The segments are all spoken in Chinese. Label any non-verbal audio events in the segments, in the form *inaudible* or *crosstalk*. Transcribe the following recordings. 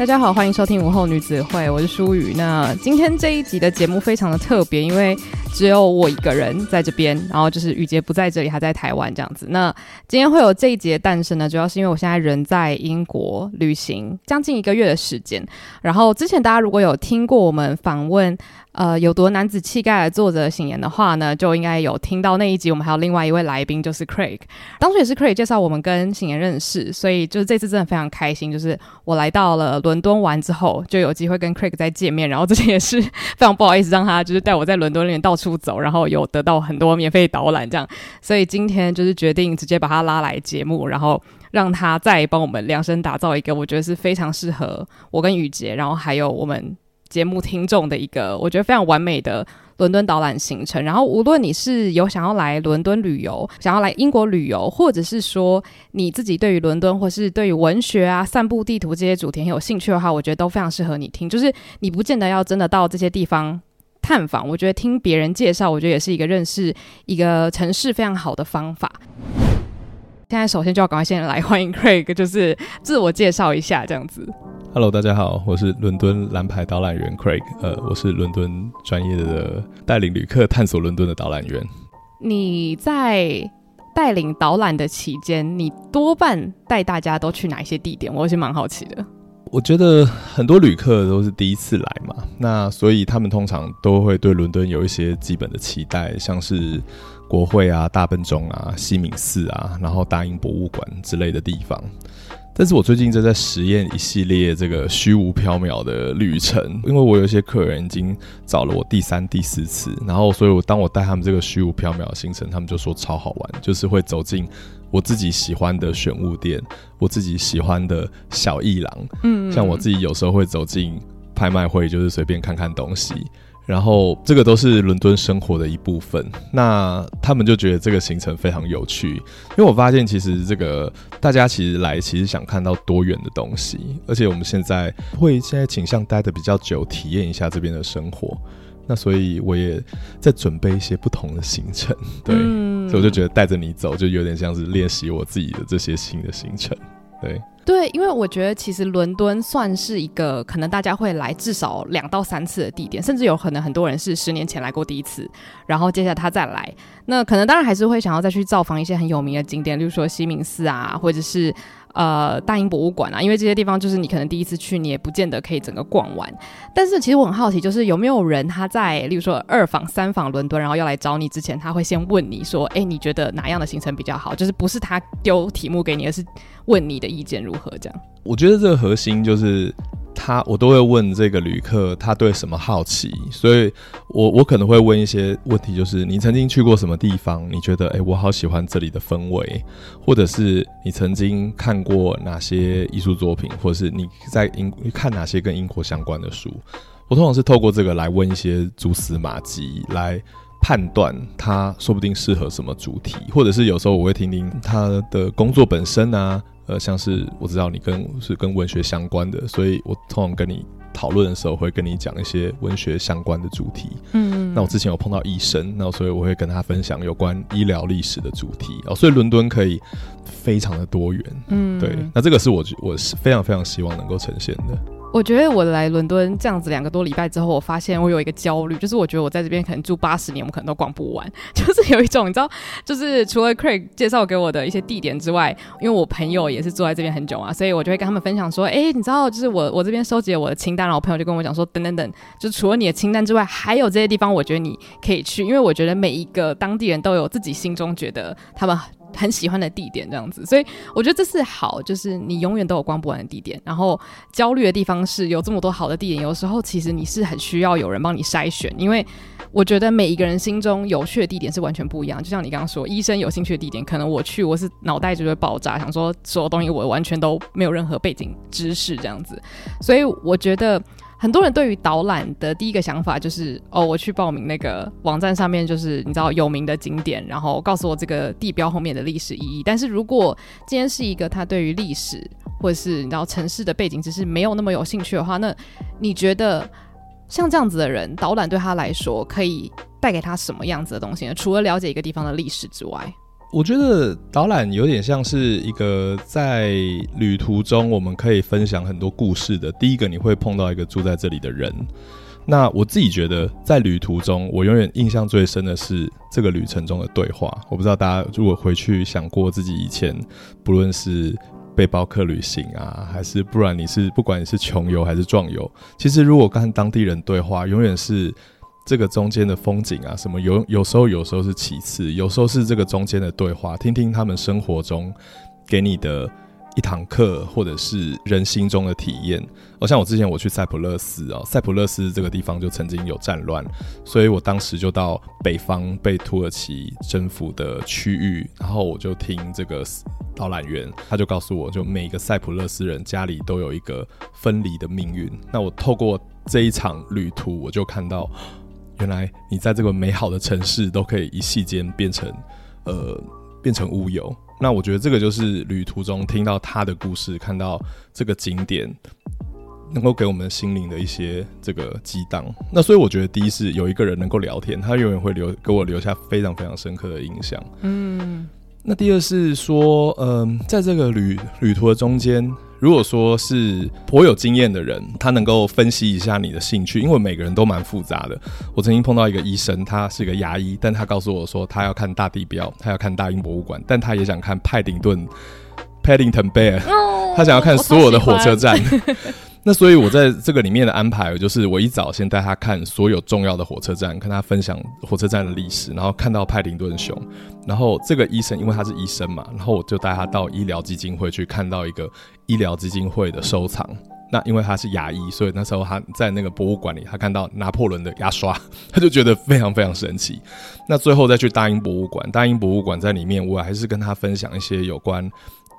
大家好，欢迎收听午后女子会，我是舒雨。那今天这一集的节目非常的特别，因为只有我一个人在这边，然后就是雨洁不在这里，还在台湾这样子。那今天会有这一节诞生呢，主要是因为我现在人在英国旅行将近一个月的时间。然后之前大家如果有听过我们访问。呃，有夺男子气概的作者醒言的话呢，就应该有听到那一集。我们还有另外一位来宾，就是 Craig。当初也是 Craig 介绍我们跟醒言认识，所以就是这次真的非常开心。就是我来到了伦敦玩之后，就有机会跟 Craig 再见面。然后之前也是非常不好意思让他就是带我在伦敦里面到处走，然后有得到很多免费导览这样。所以今天就是决定直接把他拉来节目，然后让他再帮我们量身打造一个我觉得是非常适合我跟雨洁，然后还有我们。节目听众的一个我觉得非常完美的伦敦导览行程，然后无论你是有想要来伦敦旅游，想要来英国旅游，或者是说你自己对于伦敦或是对于文学啊、散步地图这些主题很有兴趣的话，我觉得都非常适合你听。就是你不见得要真的到这些地方探访，我觉得听别人介绍，我觉得也是一个认识一个城市非常好的方法。现在首先就要赶快先来欢迎 Craig，就是自我介绍一下这样子。Hello，大家好，我是伦敦蓝牌导览员 Craig，呃，我是伦敦专业的带领旅客探索伦敦的导览员。你在带领导览的期间，你多半带大家都去哪一些地点？我是蛮好奇的。我觉得很多旅客都是第一次来嘛，那所以他们通常都会对伦敦有一些基本的期待，像是国会啊、大笨钟啊、西敏寺啊，然后大英博物馆之类的地方。但是我最近正在实验一系列这个虚无缥缈的旅程，因为我有一些客人已经找了我第三、第四次，然后所以我当我带他们这个虚无缥缈的行程，他们就说超好玩，就是会走进我自己喜欢的选物店，我自己喜欢的小艺廊，嗯，像我自己有时候会走进拍卖会，就是随便看看东西。然后这个都是伦敦生活的一部分，那他们就觉得这个行程非常有趣，因为我发现其实这个大家其实来其实想看到多元的东西，而且我们现在会现在倾向待得比较久，体验一下这边的生活，那所以我也在准备一些不同的行程，*laughs* 对，嗯、所以我就觉得带着你走就有点像是练习我自己的这些新的行程，对。对，因为我觉得其实伦敦算是一个可能大家会来至少两到三次的地点，甚至有可能很多人是十年前来过第一次，然后接下来他再来，那可能当然还是会想要再去造访一些很有名的景点，例如说西敏寺啊，或者是。呃，大英博物馆啊，因为这些地方就是你可能第一次去，你也不见得可以整个逛完。但是其实我很好奇，就是有没有人他在，例如说二访、三访伦敦，然后要来找你之前，他会先问你说：“哎，你觉得哪样的行程比较好？”就是不是他丢题目给你，而是问你的意见如何这样。我觉得这个核心就是。他我都会问这个旅客他对什么好奇，所以我我可能会问一些问题，就是你曾经去过什么地方？你觉得诶，我好喜欢这里的氛围，或者是你曾经看过哪些艺术作品，或者是你在英看哪些跟英国相关的书？我通常是透过这个来问一些蛛丝马迹，来判断他说不定适合什么主题，或者是有时候我会听听他的工作本身啊。呃，像是我知道你跟是跟文学相关的，所以我通常跟你讨论的时候会跟你讲一些文学相关的主题。嗯，那我之前有碰到医生，那所以我会跟他分享有关医疗历史的主题。哦，所以伦敦可以非常的多元。嗯，对，那这个是我我是非常非常希望能够呈现的。我觉得我来伦敦这样子两个多礼拜之后，我发现我有一个焦虑，就是我觉得我在这边可能住八十年，我们可能都逛不完。就是有一种你知道，就是除了 Craig 介绍给我的一些地点之外，因为我朋友也是住在这边很久嘛，所以我就会跟他们分享说，哎、你知道，就是我我这边收集了我的清单，然后我朋友就跟我讲说，等等等，就除了你的清单之外，还有这些地方，我觉得你可以去，因为我觉得每一个当地人都有自己心中觉得他们。很喜欢的地点这样子，所以我觉得这是好，就是你永远都有逛不完的地点。然后焦虑的地方是有这么多好的地点，有时候其实你是很需要有人帮你筛选，因为我觉得每一个人心中有趣的地点是完全不一样。就像你刚刚说，医生有兴趣的地点，可能我去我是脑袋就会爆炸，想说所有东西我完全都没有任何背景知识这样子，所以我觉得。很多人对于导览的第一个想法就是，哦，我去报名那个网站上面，就是你知道有名的景点，然后告诉我这个地标后面的历史意义。但是如果今天是一个他对于历史或者是你知道城市的背景知识没有那么有兴趣的话，那你觉得像这样子的人，导览对他来说可以带给他什么样子的东西呢？除了了解一个地方的历史之外？我觉得导览有点像是一个在旅途中，我们可以分享很多故事的。第一个，你会碰到一个住在这里的人。那我自己觉得，在旅途中，我永远印象最深的是这个旅程中的对话。我不知道大家如果回去想过自己以前，不论是背包客旅行啊，还是不然你是不管你是穷游还是壮游，其实如果跟当地人对话，永远是。这个中间的风景啊，什么有有时候有时候是其次，有时候是这个中间的对话，听听他们生活中给你的一堂课，或者是人心中的体验。哦，像我之前我去塞浦路斯哦，塞浦路斯这个地方就曾经有战乱，所以我当时就到北方被土耳其征服的区域，然后我就听这个导览员，他就告诉我就每个塞浦路斯人家里都有一个分离的命运。那我透过这一场旅途，我就看到。原来你在这个美好的城市都可以一夕间变成，呃，变成乌有。那我觉得这个就是旅途中听到他的故事，看到这个景点，能够给我们心灵的一些这个激荡。那所以我觉得第一是有一个人能够聊天，他永远会留给我留下非常非常深刻的印象。嗯。那第二是说，嗯、呃，在这个旅旅途的中间。如果说是颇有经验的人，他能够分析一下你的兴趣，因为每个人都蛮复杂的。我曾经碰到一个医生，他是个牙医，但他告诉我说，他要看大地标，他要看大英博物馆，但他也想看派丁顿 （Paddington Bear），他想要看所有的火车站。*laughs* 那所以，我在这个里面的安排，就是我一早先带他看所有重要的火车站，跟他分享火车站的历史，然后看到派丁顿熊。然后这个医生，因为他是医生嘛，然后我就带他到医疗基金会去看到一个医疗基金会的收藏。那因为他是牙医，所以那时候他在那个博物馆里，他看到拿破仑的牙刷，他就觉得非常非常神奇。那最后再去大英博物馆，大英博物馆在里面，我还是跟他分享一些有关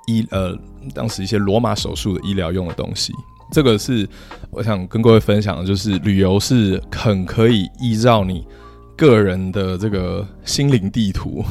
医呃当时一些罗马手术的医疗用的东西。这个是我想跟各位分享的，就是旅游是很可以依照你个人的这个心灵地图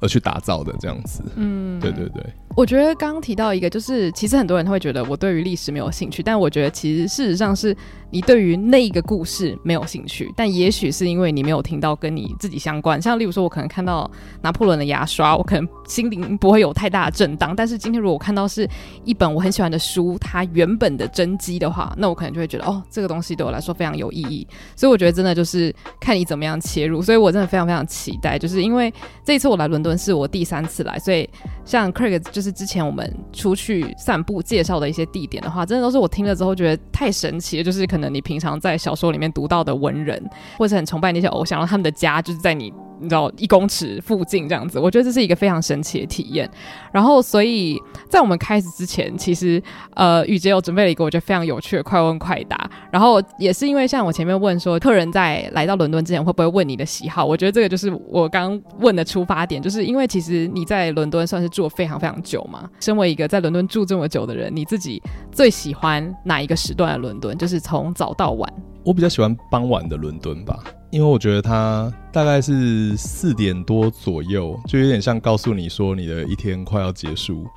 而去打造的，这样子。嗯，对对对。我觉得刚刚提到一个，就是其实很多人他会觉得我对于历史没有兴趣，但我觉得其实事实上是你对于那个故事没有兴趣，但也许是因为你没有听到跟你自己相关。像例如说，我可能看到拿破仑的牙刷，我可能心灵不会有太大的震荡。但是今天如果我看到是一本我很喜欢的书，它原本的真迹的话，那我可能就会觉得哦，这个东西对我来说非常有意义。所以我觉得真的就是看你怎么样切入。所以我真的非常非常期待，就是因为这一次我来伦敦是我第三次来，所以像 Craig 就是。之前我们出去散步介绍的一些地点的话，真的都是我听了之后觉得太神奇了。就是可能你平常在小说里面读到的文人，或者很崇拜那些偶像，他们的家就是在你。你知道一公尺附近这样子，我觉得这是一个非常神奇的体验。然后，所以在我们开始之前，其实呃，雨洁有准备了一个我觉得非常有趣的快问快答。然后也是因为像我前面问说，客人在来到伦敦之前会不会问你的喜好？我觉得这个就是我刚问的出发点，就是因为其实你在伦敦算是住非常非常久嘛。身为一个在伦敦住这么久的人，你自己最喜欢哪一个时段的伦敦？就是从早到晚。我比较喜欢傍晚的伦敦吧。因为我觉得它大概是四点多左右，就有点像告诉你说你的一天快要结束，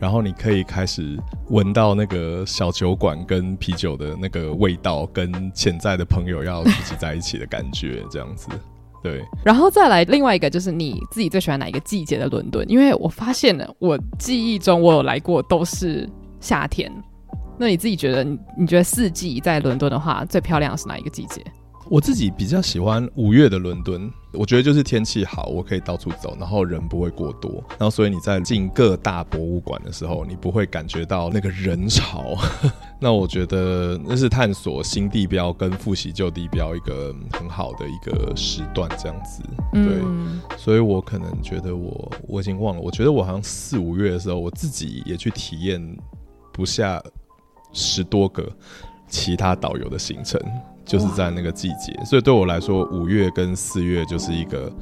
然后你可以开始闻到那个小酒馆跟啤酒的那个味道，跟潜在的朋友要聚集在一起的感觉，这样子。对，然后再来另外一个就是你自己最喜欢哪一个季节的伦敦？因为我发现了，我记忆中我有来过都是夏天。那你自己觉得你，你觉得四季在伦敦的话，最漂亮的是哪一个季节？我自己比较喜欢五月的伦敦，我觉得就是天气好，我可以到处走，然后人不会过多，然后所以你在进各大博物馆的时候，你不会感觉到那个人潮。*laughs* 那我觉得那是探索新地标跟复习旧地标一个很好的一个时段，这样子。对，嗯、所以我可能觉得我我已经忘了，我觉得我好像四五月的时候，我自己也去体验不下十多个其他导游的行程。就是在那个季节，所以对我来说，五月跟四月就是一个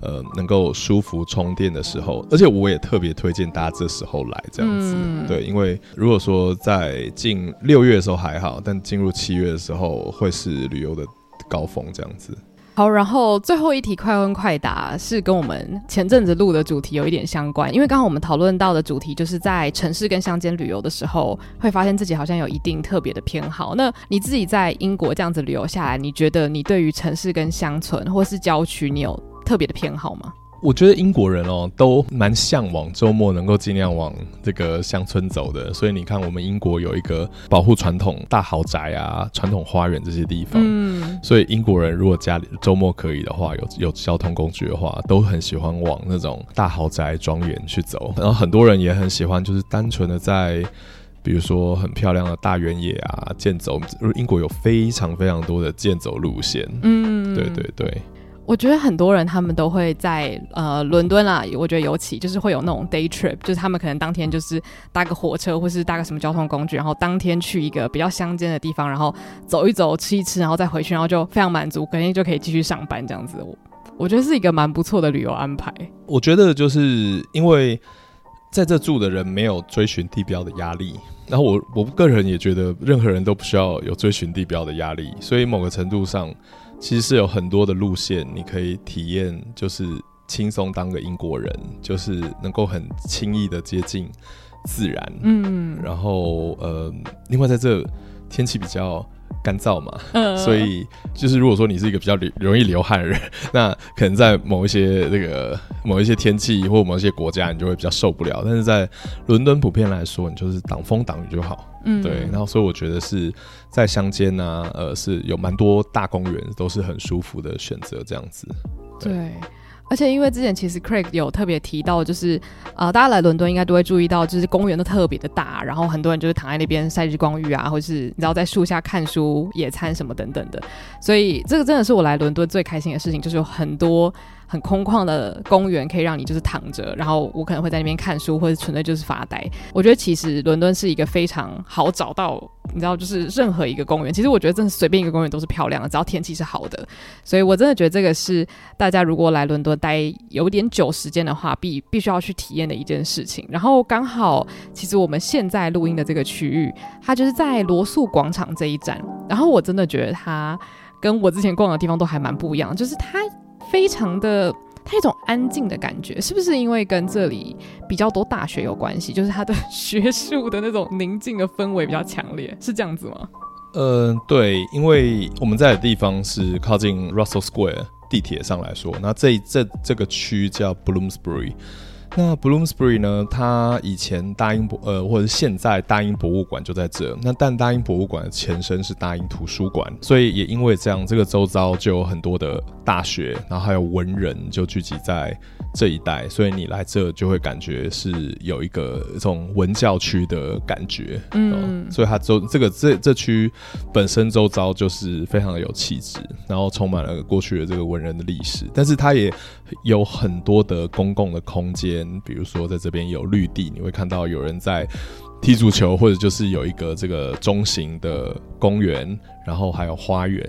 呃能够舒服充电的时候，而且我也特别推荐大家这时候来这样子，嗯、对，因为如果说在进六月的时候还好，但进入七月的时候会是旅游的高峰这样子。好，然后最后一题快问快答是跟我们前阵子录的主题有一点相关，因为刚刚我们讨论到的主题就是在城市跟乡间旅游的时候，会发现自己好像有一定特别的偏好。那你自己在英国这样子旅游下来，你觉得你对于城市跟乡村或是郊区，你有特别的偏好吗？我觉得英国人哦，都蛮向往周末能够尽量往这个乡村走的，所以你看，我们英国有一个保护传统大豪宅啊、传统花园这些地方，嗯，所以英国人如果家里周末可以的话，有有交通工具的话，都很喜欢往那种大豪宅庄园去走。然后很多人也很喜欢，就是单纯的在，比如说很漂亮的大原野啊健走。英国有非常非常多的健走路线，嗯，对对对。我觉得很多人他们都会在呃伦敦啦，我觉得尤其就是会有那种 day trip，就是他们可能当天就是搭个火车或是搭个什么交通工具，然后当天去一个比较乡间的地方，然后走一走、吃一吃，然后再回去，然后就非常满足，肯定就可以继续上班这样子。我我觉得是一个蛮不错的旅游安排。我觉得就是因为在这住的人没有追寻地标的压力，然后我我个人也觉得任何人都不需要有追寻地标的压力，所以某个程度上。其实是有很多的路线，你可以体验，就是轻松当个英国人，就是能够很轻易的接近自然。嗯，然后呃，另外在这天气比较干燥嘛，嗯，所以就是如果说你是一个比较流容易流汗的人，那可能在某一些那个某一些天气或某一些国家，你就会比较受不了。但是在伦敦普遍来说，你就是挡风挡雨就好。嗯，对，然后所以我觉得是在乡间呢，呃，是有蛮多大公园，都是很舒服的选择，这样子。对。对而且因为之前其实 Craig 有特别提到，就是呃，大家来伦敦应该都会注意到，就是公园都特别的大，然后很多人就是躺在那边晒日光浴啊，或是你知道在树下看书、野餐什么等等的。所以这个真的是我来伦敦最开心的事情，就是有很多。很空旷的公园可以让你就是躺着，然后我可能会在那边看书，或者纯粹就是发呆。我觉得其实伦敦是一个非常好找到，你知道，就是任何一个公园，其实我觉得真的随便一个公园都是漂亮的，只要天气是好的。所以我真的觉得这个是大家如果来伦敦待有点久时间的话，必必须要去体验的一件事情。然后刚好，其实我们现在录音的这个区域，它就是在罗素广场这一站。然后我真的觉得它跟我之前逛的地方都还蛮不一样，就是它。非常的，它一种安静的感觉，是不是因为跟这里比较多大学有关系？就是它的学术的那种宁静的氛围比较强烈，是这样子吗？呃，对，因为我们在的地方是靠近 Russell Square 地铁上来说，那这这这个区叫 Bloomsbury。那 Bloomsbury 呢？它以前大英博呃，或者现在大英博物馆就在这。那但大英博物馆的前身是大英图书馆，所以也因为这样，这个周遭就有很多的大学，然后还有文人就聚集在这一带，所以你来这就会感觉是有一个这种文教区的感觉。嗯，所以它周这个这这区本身周遭就是非常的有气质，然后充满了过去的这个文人的历史，但是它也有很多的公共的空间。比如说，在这边有绿地，你会看到有人在踢足球，或者就是有一个这个中型的公园，然后还有花园，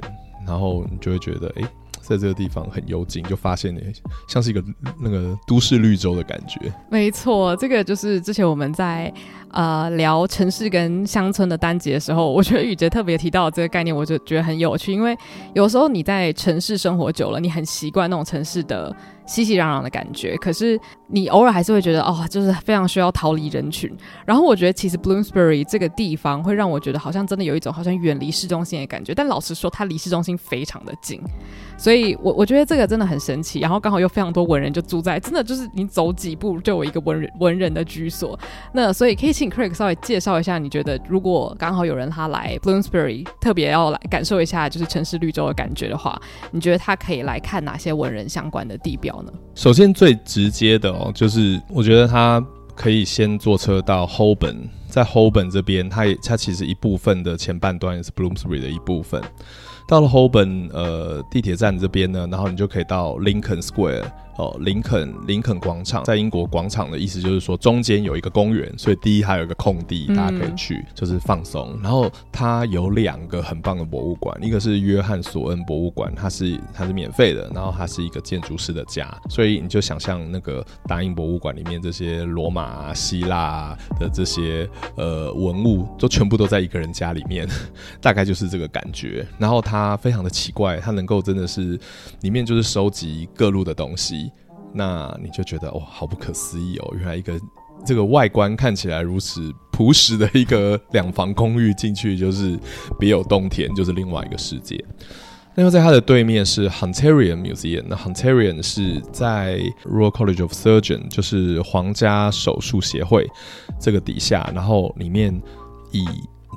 然后你就会觉得，哎、在这个地方很幽静，就发现你，像是一个那个都市绿洲的感觉。没错，这个就是之前我们在呃聊城市跟乡村的单节的时候，我觉得宇杰特别提到这个概念，我就觉得很有趣，因为有时候你在城市生活久了，你很习惯那种城市的。熙熙攘攘的感觉，可是你偶尔还是会觉得哦，就是非常需要逃离人群。然后我觉得其实 Bloomsbury 这个地方会让我觉得好像真的有一种好像远离市中心的感觉，但老实说，它离市中心非常的近，所以我我觉得这个真的很神奇。然后刚好又非常多文人就住在，真的就是你走几步就有一个文人文人的居所。那所以可以请 Craig 稍微介绍一下，你觉得如果刚好有人他来 Bloomsbury 特别要来感受一下就是城市绿洲的感觉的话，你觉得他可以来看哪些文人相关的地标呢？首先最直接的哦，就是我觉得他可以先坐车到 Holborn，在 Holborn 这边，它也它其实一部分的前半段也是 Bloomsbury 的一部分。到了 Holborn 呃地铁站这边呢，然后你就可以到 Lincoln Square。哦，林肯林肯广场在英国广场的意思就是说中间有一个公园，所以第一还有一个空地，大家可以去，嗯、就是放松。然后它有两个很棒的博物馆，一个是约翰索恩博物馆，它是它是免费的，然后它是一个建筑师的家，所以你就想象那个大英博物馆里面这些罗马、啊、希腊、啊、的这些呃文物，都全部都在一个人家里面，*laughs* 大概就是这个感觉。然后它非常的奇怪，它能够真的是里面就是收集各路的东西。那你就觉得哇，好不可思议哦！原来一个这个外观看起来如此朴实的一个两房公寓，进去就是别有洞天，就是另外一个世界。那么在它的对面是 Hunterian Museum，那 Hunterian 是在 Royal College of Surgeon，就是皇家手术协会这个底下，然后里面以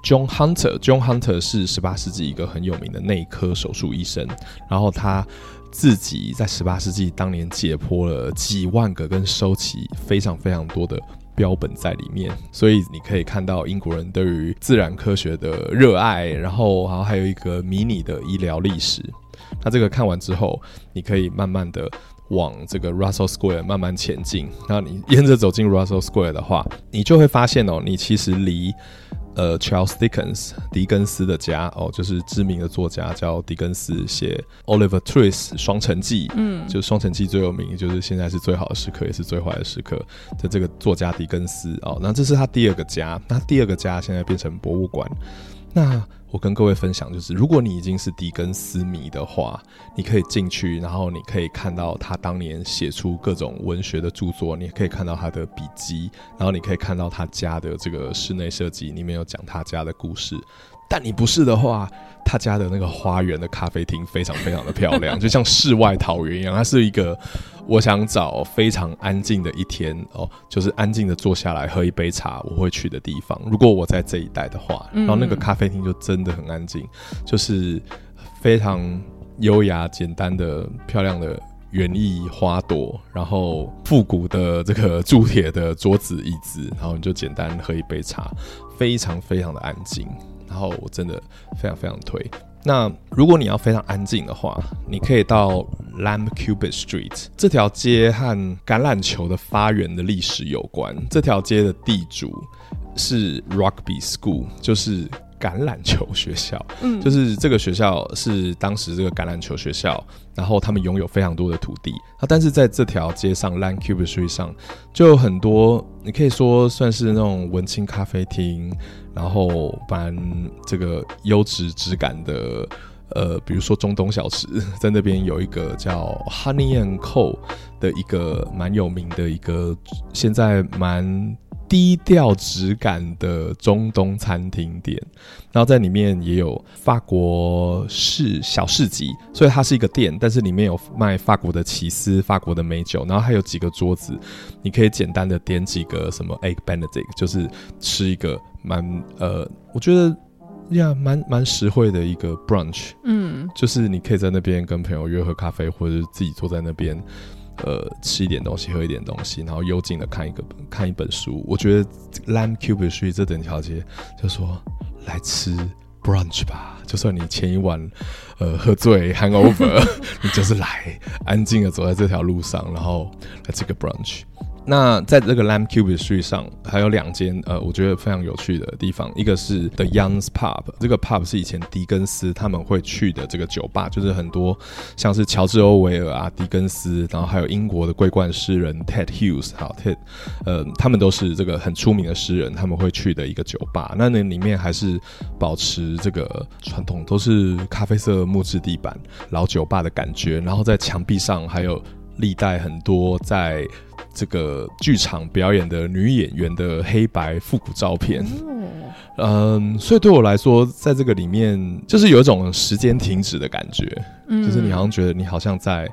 John Hunter，John Hunter 是十八世纪一个很有名的内科手术医生，然后他。自己在十八世纪当年解剖了几万个，跟收集非常非常多的标本在里面，所以你可以看到英国人对于自然科学的热爱，然后然后还有一个迷你的医疗历史。那这个看完之后，你可以慢慢的往这个 Russell Square 慢慢前进。那你沿着走进 Russell Square 的话，你就会发现哦，你其实离。呃，Charles Dickens，狄更斯的家哦，就是知名的作家叫狄更斯，写 Oliver Twist 双城记，嗯，就双城记最有名，就是现在是最好的时刻，也是最坏的时刻的这个作家狄更斯哦，那这是他第二个家，那第二个家现在变成博物馆，那。我跟各位分享，就是如果你已经是狄更斯迷的话，你可以进去，然后你可以看到他当年写出各种文学的著作，你也可以看到他的笔记，然后你可以看到他家的这个室内设计，里面有讲他家的故事。但你不是的话，他家的那个花园的咖啡厅非常非常的漂亮，*laughs* 就像世外桃源一样。它是一个我想找非常安静的一天哦，就是安静的坐下来喝一杯茶，我会去的地方。如果我在这一带的话，然后那个咖啡厅就真的很安静，就是非常优雅、简单的、漂亮的园艺花朵，然后复古的这个铸铁的桌子椅子，然后你就简单喝一杯茶，非常非常的安静。然后我真的非常非常推。那如果你要非常安静的话，你可以到 Lamb Cupid Street 这条街和橄榄球的发源的历史有关。这条街的地主是 Rugby School，就是。橄榄球学校，嗯，就是这个学校是当时这个橄榄球学校，然后他们拥有非常多的土地啊，但是在这条街上 Lamb Cupid Street 上就有很多，你可以说算是那种文青咖啡厅，然后蛮这个优质质感的，呃，比如说中东小吃，*laughs* 在那边有一个叫 Honey and Co 的一个蛮有名的一个，现在蛮。低调质感的中东餐厅店，然后在里面也有法国市小市集，所以它是一个店，但是里面有卖法国的起司、法国的美酒，然后还有几个桌子，你可以简单的点几个什么 egg benedict，就是吃一个蛮呃，我觉得呀蛮蛮实惠的一个 brunch，嗯，就是你可以在那边跟朋友约喝咖啡，或者是自己坐在那边。呃，吃一点东西，喝一点东西，然后幽静的看一个看一本书。我觉得 Lamb Cube Street 这整条街，就说来吃 brunch 吧。就算你前一晚呃喝醉 hangover，*laughs* 你就是来安静的走在这条路上，然后来吃个 brunch。那在这个 Lamb Cube 的序上还有两间呃，我觉得非常有趣的地方，一个是 The Young's Pub，这个 pub 是以前狄更斯他们会去的这个酒吧，就是很多像是乔治欧维尔啊、狄更斯，然后还有英国的桂冠诗人 Ted Hughes，好 Ted，呃，他们都是这个很出名的诗人，他们会去的一个酒吧。那那里面还是保持这个传统，都是咖啡色木质地板，老酒吧的感觉，然后在墙壁上还有。历代很多在这个剧场表演的女演员的黑白复古照片。嗯，所以对我来说，在这个里面，就是有一种时间停止的感觉，就是你好像觉得你好像在。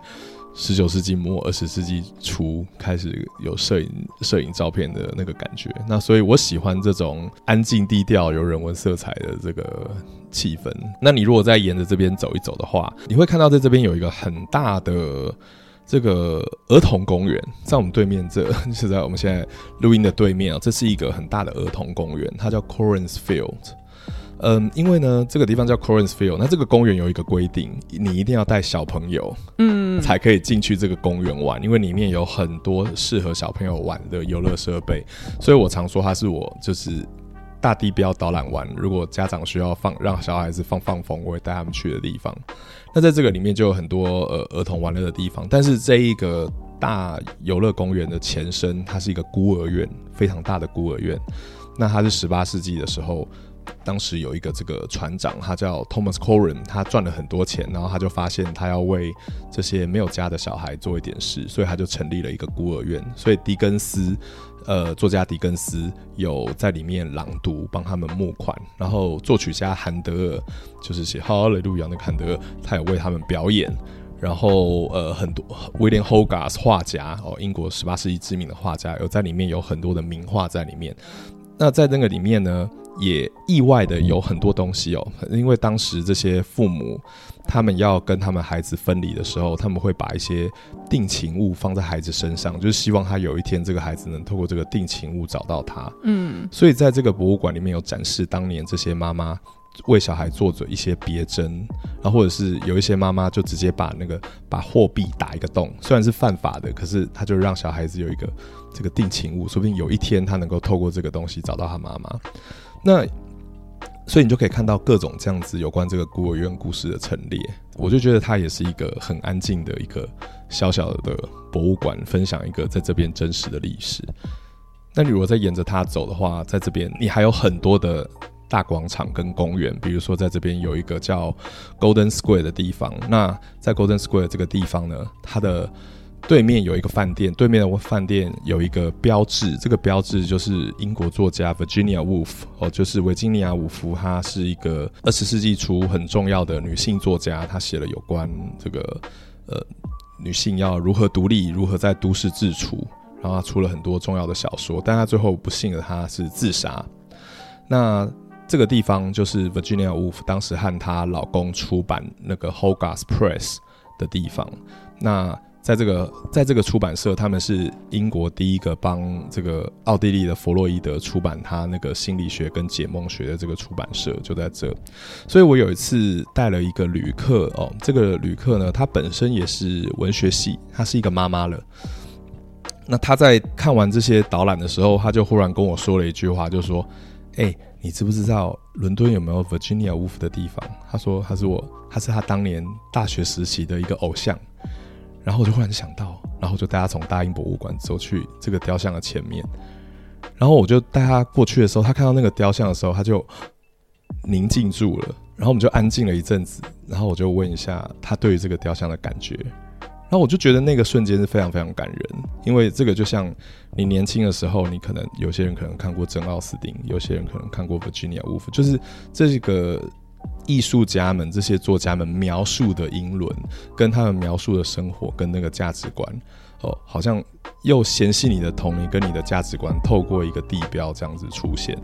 十九世纪末二十世纪初开始有摄影摄影照片的那个感觉，那所以我喜欢这种安静低调、有人文色彩的这个气氛。那你如果再沿着这边走一走的话，你会看到在这边有一个很大的这个儿童公园，在我们对面这，就是在我们现在录音的对面啊，这是一个很大的儿童公园，它叫 Corinth Field。嗯，因为呢，这个地方叫 Corinth Field，那这个公园有一个规定，你一定要带小朋友，嗯，才可以进去这个公园玩，因为里面有很多适合小朋友玩的游乐设备，所以我常说它是我就是大地标导览完，如果家长需要放让小孩子放放风，我会带他们去的地方。那在这个里面就有很多呃儿童玩乐的地方，但是这一个大游乐公园的前身，它是一个孤儿院，非常大的孤儿院。那它是十八世纪的时候。当时有一个这个船长，他叫 Thomas Coram，他赚了很多钱，然后他就发现他要为这些没有家的小孩做一点事，所以他就成立了一个孤儿院。所以狄更斯，呃，作家狄更斯有在里面朗读，帮他们募款。然后作曲家韩德尔，就是写《哈利路亚》的韩德尔，他有为他们表演。然后，呃，很多威廉·霍加斯画家哦，英国十八世纪知名的画家，有在里面有很多的名画在里面。那在那个里面呢，也意外的有很多东西哦，因为当时这些父母他们要跟他们孩子分离的时候，他们会把一些定情物放在孩子身上，就是希望他有一天这个孩子能透过这个定情物找到他。嗯，所以在这个博物馆里面有展示当年这些妈妈为小孩做着一些别针，然后或者是有一些妈妈就直接把那个把货币打一个洞，虽然是犯法的，可是他就让小孩子有一个。这个定情物，说不定有一天他能够透过这个东西找到他妈妈。那所以你就可以看到各种这样子有关这个孤儿院故事的陈列。我就觉得它也是一个很安静的一个小小的博物馆，分享一个在这边真实的历史。那你如果再沿着它走的话，在这边你还有很多的大广场跟公园，比如说在这边有一个叫 Golden Square 的地方。那在 Golden Square 这个地方呢，它的对面有一个饭店，对面的饭店有一个标志，这个标志就是英国作家 Virginia Woolf 哦，就是维吉尼亚·伍夫，她是一个二十世纪初很重要的女性作家，她写了有关这个呃女性要如何独立，如何在都市自处，然后她出了很多重要的小说，但她最后不幸的她是自杀。那这个地方就是 Virginia Woolf 当时和她老公出版那个 Hogarth Press 的地方，那。在这个在这个出版社，他们是英国第一个帮这个奥地利的弗洛伊德出版他那个心理学跟解梦学的这个出版社就在这。所以我有一次带了一个旅客哦，这个旅客呢，他本身也是文学系，他是一个妈妈了。那他在看完这些导览的时候，他就忽然跟我说了一句话，就说：“哎，你知不知道伦敦有没有 Virginia Woolf 的地方？”他说：“他是我，他是他当年大学时期的一个偶像。”然后我就忽然想到，然后就带他从大英博物馆走去这个雕像的前面，然后我就带他过去的时候，他看到那个雕像的时候，他就宁静住了，然后我们就安静了一阵子，然后我就问一下他对于这个雕像的感觉，然后我就觉得那个瞬间是非常非常感人，因为这个就像你年轻的时候，你可能有些人可能看过真奥斯汀，有些人可能看过 Virginia Woolf，就是这个。艺术家们，这些作家们描述的英伦，跟他们描述的生活，跟那个价值观，哦，好像又嫌弃你的童年，跟你的价值观，透过一个地标这样子出现。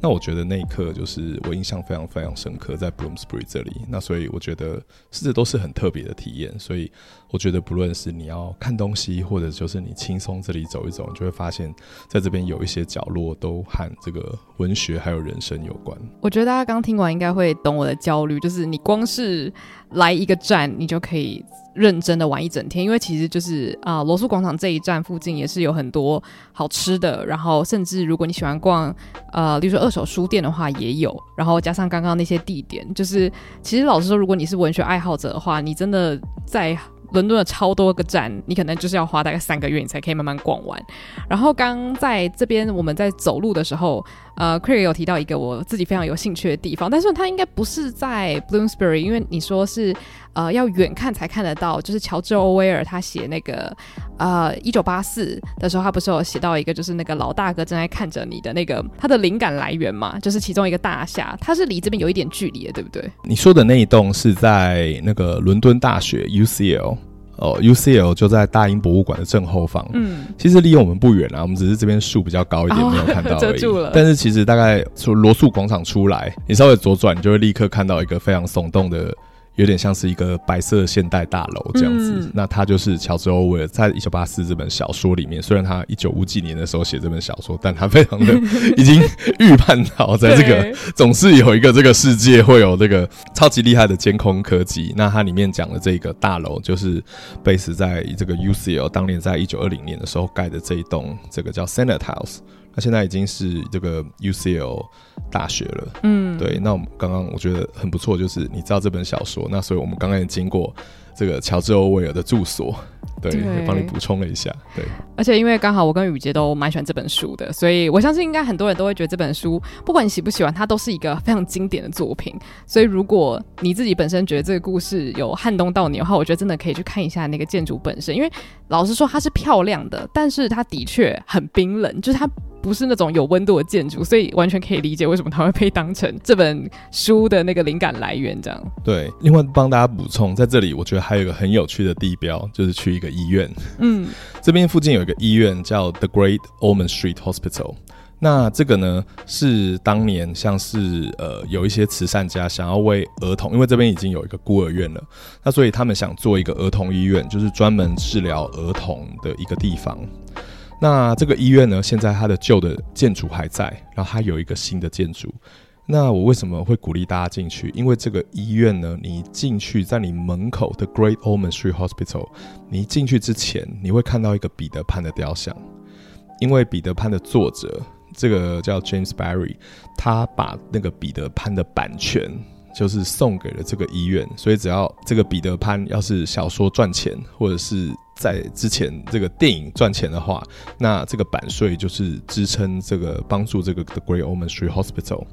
那我觉得那一刻就是我印象非常非常深刻，在 Bloomsbury 这里。那所以我觉得是这都是很特别的体验。所以我觉得不论是你要看东西，或者就是你轻松这里走一走，你就会发现在这边有一些角落都和这个文学还有人生有关。我觉得大家刚听完应该会懂我的焦虑，就是你光是来一个站，你就可以。认真的玩一整天，因为其实就是啊，罗素广场这一站附近也是有很多好吃的，然后甚至如果你喜欢逛，呃，例如说二手书店的话也有，然后加上刚刚那些地点，就是其实老实说，如果你是文学爱好者的话，你真的在。伦敦的超多个站，你可能就是要花大概三个月，你才可以慢慢逛完。然后刚在这边我们在走路的时候，呃，Craig 有提到一个我自己非常有兴趣的地方，但是它应该不是在 Bloomsbury，因为你说是呃要远看才看得到，就是乔治·欧威尔他写那个呃一九八四的时候，他不是有写到一个就是那个老大哥正在看着你的那个他的灵感来源嘛，就是其中一个大厦，它是离这边有一点距离的，对不对？你说的那一栋是在那个伦敦大学 UCL。哦，UCL 就在大英博物馆的正后方。嗯，其实离我们不远啊，我们只是这边树比较高一点，没有看到而已。*laughs* 但是其实大概从罗素广场出来，你稍微左转，你就会立刻看到一个非常耸动的。有点像是一个白色现代大楼这样子，嗯、那他就是乔治·欧威尔在《一九八四》这本小说里面，虽然他一九五几年的时候写这本小说，但他非常的已经预判到，在这个 *laughs* 总是有一个这个世界会有这个超级厉害的监控科技。那它里面讲的这个大楼，就是 base 在这个 UCL 当年在一九二零年的时候盖的这一栋，这个叫 Senate House。那现在已经是这个 UCL 大学了，嗯，对。那我们刚刚我觉得很不错，就是你知道这本小说，那所以我们刚刚也经过这个乔治·欧威尔的住所。对，帮你补充了一下。对，而且因为刚好我跟雨洁都蛮喜欢这本书的，所以我相信应该很多人都会觉得这本书，不管你喜不喜欢，它都是一个非常经典的作品。所以如果你自己本身觉得这个故事有撼动到你的话，我觉得真的可以去看一下那个建筑本身，因为老实说它是漂亮的，但是它的确很冰冷，就是它不是那种有温度的建筑，所以完全可以理解为什么它会被当成这本书的那个灵感来源。这样。对，另外帮大家补充，在这里我觉得还有一个很有趣的地标，就是去一个。医院，*laughs* 嗯，这边附近有一个医院叫 The Great Ormond Street Hospital。那这个呢，是当年像是呃有一些慈善家想要为儿童，因为这边已经有一个孤儿院了，那所以他们想做一个儿童医院，就是专门治疗儿童的一个地方。那这个医院呢，现在它的旧的建筑还在，然后它有一个新的建筑。那我为什么会鼓励大家进去？因为这个医院呢，你进去在你门口的 Great Ormond Street Hospital，你进去之前，你会看到一个彼得潘的雕像。因为彼得潘的作者这个叫 James Barry，他把那个彼得潘的版权就是送给了这个医院，所以只要这个彼得潘要是小说赚钱，或者是在之前这个电影赚钱的话，那这个版税就是支撑这个帮助这个 The Great Ormond Street Hospital。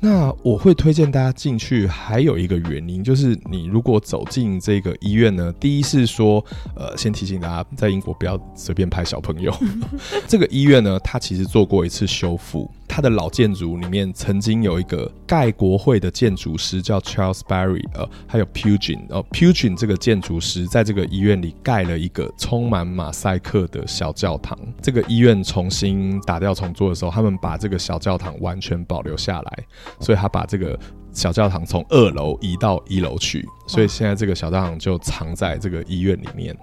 那我会推荐大家进去，还有一个原因就是，你如果走进这个医院呢，第一是说，呃，先提醒大家，在英国不要随便拍小朋友。*laughs* 这个医院呢，它其实做过一次修复。它的老建筑里面曾经有一个盖国会的建筑师叫 Charles Barry，呃，还有 Pugin，呃，Pugin 这个建筑师在这个医院里盖了一个充满马赛克的小教堂。这个医院重新打掉重做的时候，他们把这个小教堂完全保留下来，所以他把这个小教堂从二楼移到一楼去，所以现在这个小教堂就藏在这个医院里面。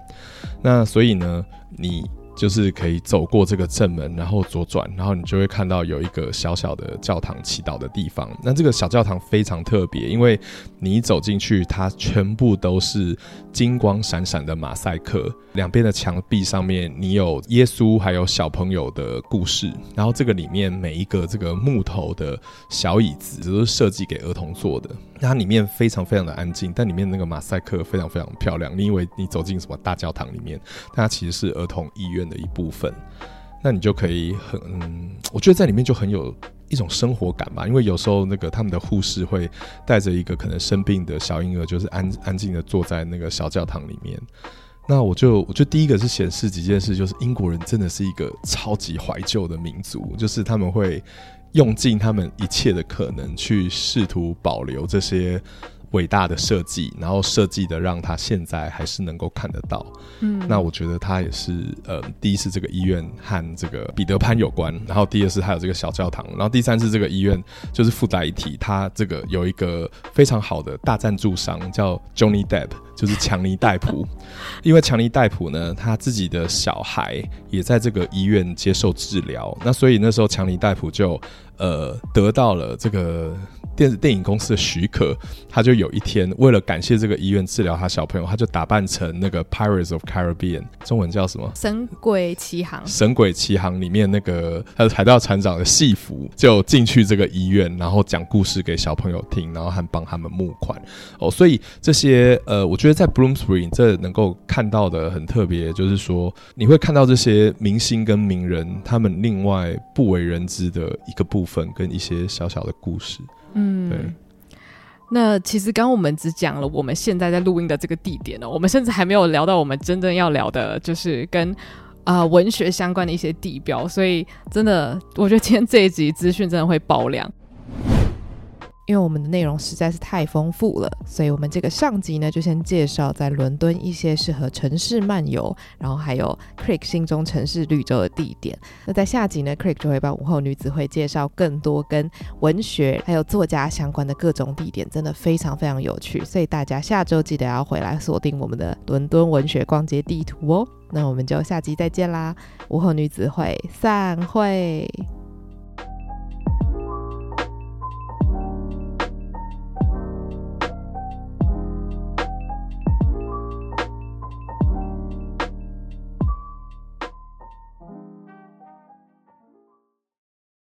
那所以呢，你。就是可以走过这个正门，然后左转，然后你就会看到有一个小小的教堂祈祷的地方。那这个小教堂非常特别，因为你走进去，它全部都是金光闪闪的马赛克，两边的墙壁上面你有耶稣还有小朋友的故事。然后这个里面每一个这个木头的小椅子都是设计给儿童坐的。它里面非常非常的安静，但里面那个马赛克非常非常漂亮。你以为你走进什么大教堂里面，但它其实是儿童医院的一部分。那你就可以很，嗯，我觉得在里面就很有一种生活感吧。因为有时候那个他们的护士会带着一个可能生病的小婴儿，就是安安静的坐在那个小教堂里面。那我就我觉得第一个是显示几件事，就是英国人真的是一个超级怀旧的民族，就是他们会。用尽他们一切的可能去试图保留这些伟大的设计，然后设计的让他现在还是能够看得到。嗯，那我觉得他也是，呃，第一是这个医院和这个彼得潘有关，然后第二是还有这个小教堂，然后第三是这个医院就是附带一体，他这个有一个非常好的大赞助商叫 Johnny Depp，就是强尼戴普。因为强尼戴普呢，他自己的小孩也在这个医院接受治疗，那所以那时候强尼戴普就呃得到了这个。电子电影公司的许可，他就有一天为了感谢这个医院治疗他小朋友，他就打扮成那个 Pirates of Caribbean，中文叫什么？神鬼奇航。神鬼奇航里面那个他的海盗船长的戏服，就进去这个医院，然后讲故事给小朋友听，然后还帮他们募款。哦，所以这些呃，我觉得在 Bloomsbury 这能够看到的很特别，就是说你会看到这些明星跟名人他们另外不为人知的一个部分，跟一些小小的故事。嗯，对。那其实刚刚我们只讲了我们现在在录音的这个地点呢，我们甚至还没有聊到我们真正要聊的，就是跟啊、呃、文学相关的一些地标。所以真的，我觉得今天这一集资讯真的会爆量。因为我们的内容实在是太丰富了，所以我们这个上集呢，就先介绍在伦敦一些适合城市漫游，然后还有 Craig 心中城市绿洲的地点。那在下集呢，Craig 就会帮午后女子会介绍更多跟文学还有作家相关的各种地点，真的非常非常有趣。所以大家下周记得要回来锁定我们的伦敦文学逛街地图哦。那我们就下集再见啦，午后女子会散会。